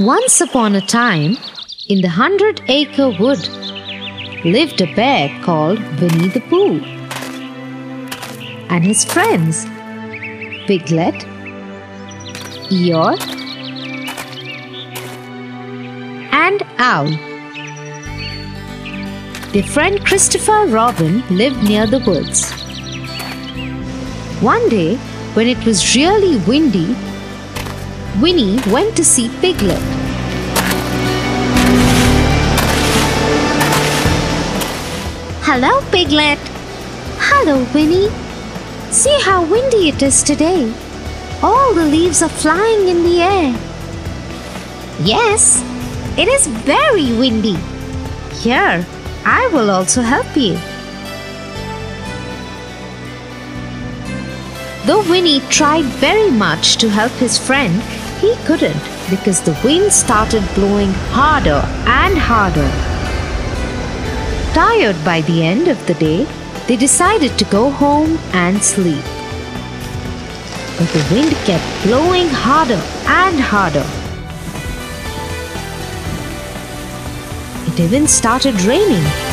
Once upon a time, in the hundred acre wood, lived a bear called Winnie the Pooh. And his friends, Piglet, Eeyore, and Owl. Their friend Christopher Robin lived near the woods. One day, when it was really windy, Winnie went to see Piglet. Hello, Piglet. Hello, Winnie. See how windy it is today. All the leaves are flying in the air. Yes, it is very windy. Here, I will also help you. Though Winnie tried very much to help his friend, he couldn't because the wind started blowing harder and harder. Tired by the end of the day, they decided to go home and sleep. But the wind kept blowing harder and harder. It even started raining.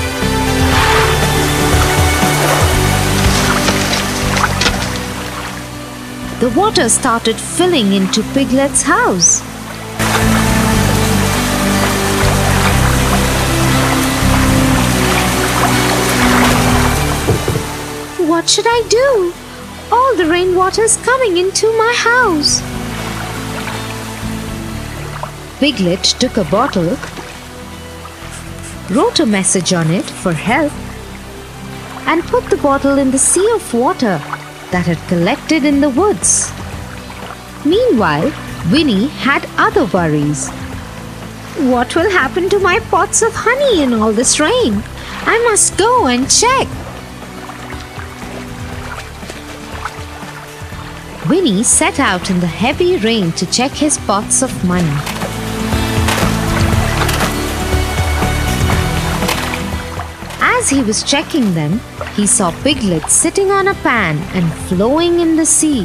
The water started filling into Piglet's house. What should I do? All the rainwater is coming into my house. Piglet took a bottle, wrote a message on it for help, and put the bottle in the sea of water that had collected in the woods. Meanwhile, Winnie had other worries. What will happen to my pots of honey in all this rain? I must go and check. Winnie set out in the heavy rain to check his pots of money. As he was checking them, he saw Piglet sitting on a pan and flowing in the sea.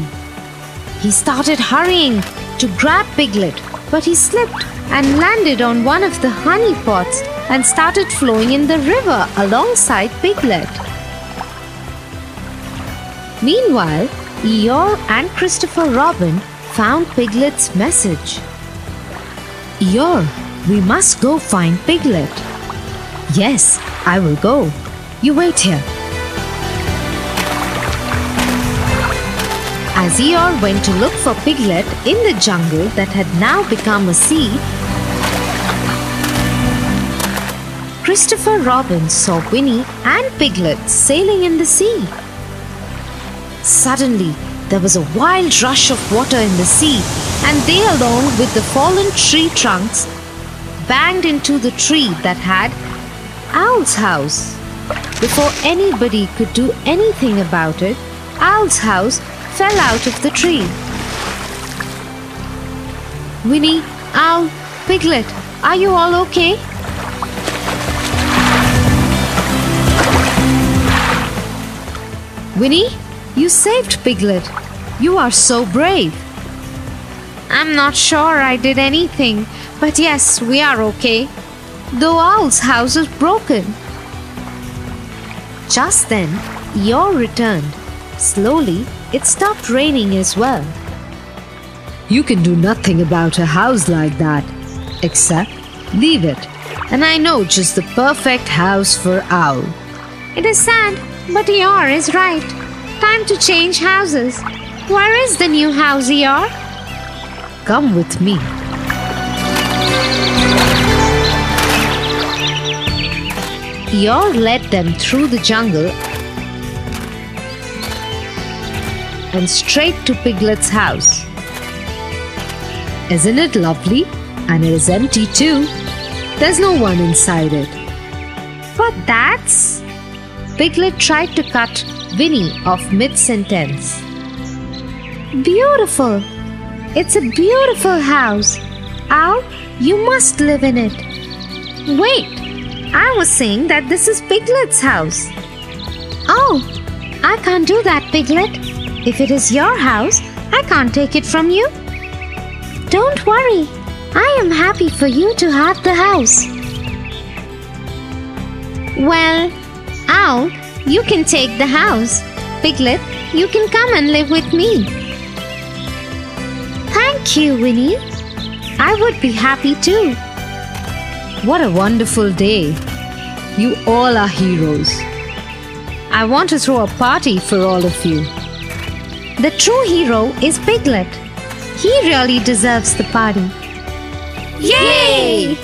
He started hurrying to grab Piglet, but he slipped and landed on one of the honey pots and started flowing in the river alongside Piglet. Meanwhile, Eeyore and Christopher Robin found Piglet's message. Eeyore, we must go find Piglet. Yes, I will go. You wait here. As Eeyore went to look for Piglet in the jungle that had now become a sea, Christopher Robin saw Winnie and Piglet sailing in the sea. Suddenly, there was a wild rush of water in the sea, and they, along with the fallen tree trunks, banged into the tree that had Owl's house. Before anybody could do anything about it, Owl's house fell out of the tree. Winnie, Owl, Piglet, are you all okay? Winnie, you saved Piglet. You are so brave. I'm not sure I did anything, but yes, we are okay. Though Owl's house is broken. Just then, Eeyore returned. Slowly, it stopped raining as well. You can do nothing about a house like that, except leave it. And I know just the perfect house for Owl. It is sad, but Eeyore is right. Time to change houses. Where is the new house, Eeyore? Come with me. Eeyore led them through the jungle and straight to Piglet's house. Isn't it lovely? And it is empty too. There's no one inside it. But that's. Piglet tried to cut Winnie off mid sentence. Beautiful! It's a beautiful house. Owl, you must live in it. Wait, I was saying that this is Piglet's house. Oh, I can't do that, Piglet. If it is your house, I can't take it from you. Don't worry, I am happy for you to have the house. Well, Owl, you can take the house. Piglet, you can come and live with me. Thank you, Winnie. I would be happy too. What a wonderful day. You all are heroes. I want to throw a party for all of you. The true hero is Piglet. He really deserves the party. Yay!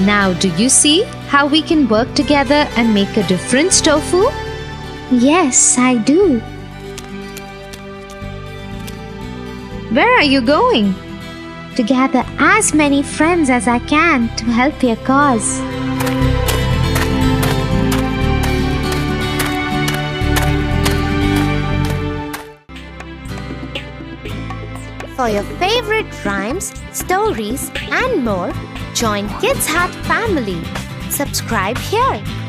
Now, do you see how we can work together and make a difference, Tofu? Yes, I do. Where are you going? To gather as many friends as I can to help your cause. For your favorite rhymes, stories, and more, join Kids Hut family. Subscribe here.